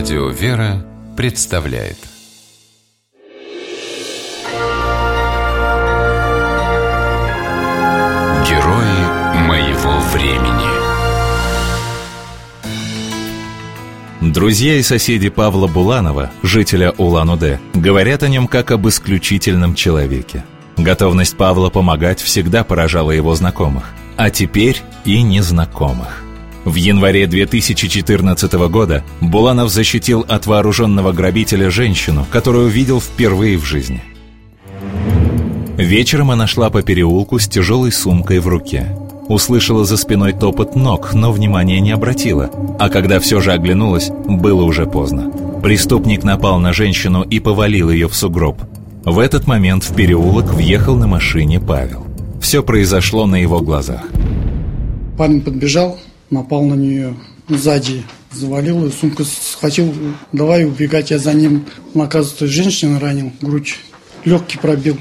Радио «Вера» представляет Герои моего времени Друзья и соседи Павла Буланова, жителя Улан-Удэ, говорят о нем как об исключительном человеке. Готовность Павла помогать всегда поражала его знакомых, а теперь и незнакомых. В январе 2014 года Буланов защитил от вооруженного грабителя женщину, которую видел впервые в жизни. Вечером она шла по переулку с тяжелой сумкой в руке. Услышала за спиной топот ног, но внимания не обратила. А когда все же оглянулась, было уже поздно. Преступник напал на женщину и повалил ее в сугроб. В этот момент в переулок въехал на машине Павел. Все произошло на его глазах. Парень подбежал, напал на нее сзади, завалил ее, сумку схватил, давай убегать, я за ним, он, оказывается, женщина ранил, грудь, легкий пробил.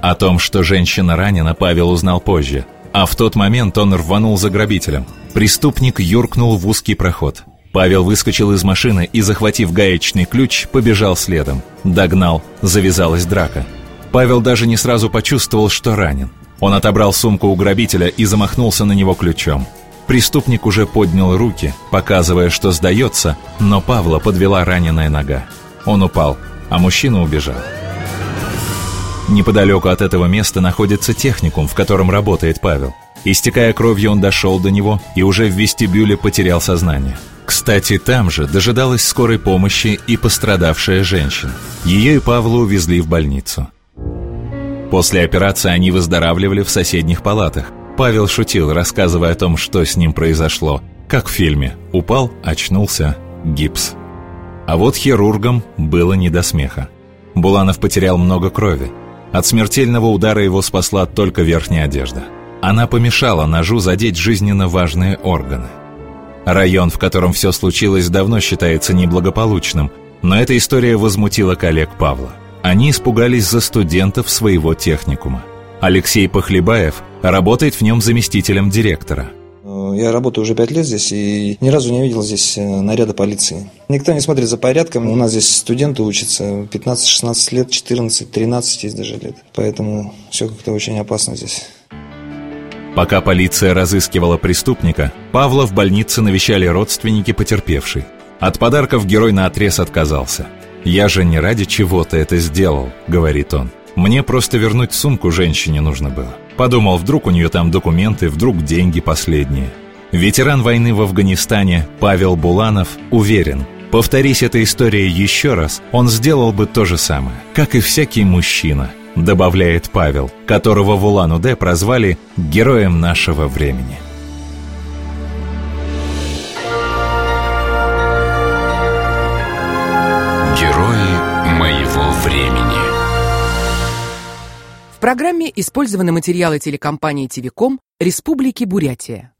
О том, что женщина ранена, Павел узнал позже. А в тот момент он рванул за грабителем. Преступник юркнул в узкий проход. Павел выскочил из машины и, захватив гаечный ключ, побежал следом. Догнал, завязалась драка. Павел даже не сразу почувствовал, что ранен. Он отобрал сумку у грабителя и замахнулся на него ключом. Преступник уже поднял руки, показывая, что сдается, но Павла подвела раненая нога. Он упал, а мужчина убежал. Неподалеку от этого места находится техникум, в котором работает Павел. Истекая кровью, он дошел до него и уже в вестибюле потерял сознание. Кстати, там же дожидалась скорой помощи и пострадавшая женщина. Ее и Павла увезли в больницу. После операции они выздоравливали в соседних палатах. Павел шутил, рассказывая о том, что с ним произошло. Как в фильме «Упал, очнулся, гипс». А вот хирургам было не до смеха. Буланов потерял много крови. От смертельного удара его спасла только верхняя одежда. Она помешала ножу задеть жизненно важные органы. Район, в котором все случилось, давно считается неблагополучным, но эта история возмутила коллег Павла. Они испугались за студентов своего техникума. Алексей Похлебаев работает в нем заместителем директора – я работаю уже пять лет здесь и ни разу не видел здесь э, наряда полиции. Никто не смотрит за порядком. У нас здесь студенты учатся 15-16 лет, 14, 13 есть даже лет. Поэтому все как-то очень опасно здесь. Пока полиция разыскивала преступника, Павла в больнице навещали родственники потерпевшей. От подарков герой на отрез отказался. «Я же не ради чего-то это сделал», — говорит он. «Мне просто вернуть сумку женщине нужно было». Подумал, вдруг у нее там документы, вдруг деньги последние. Ветеран войны в Афганистане Павел Буланов уверен, повторись эта история еще раз, он сделал бы то же самое, как и всякий мужчина, добавляет Павел, которого в Улан-Удэ прозвали «героем нашего времени». Программе использованы материалы телекомпании «Тивиком» Республики Бурятия.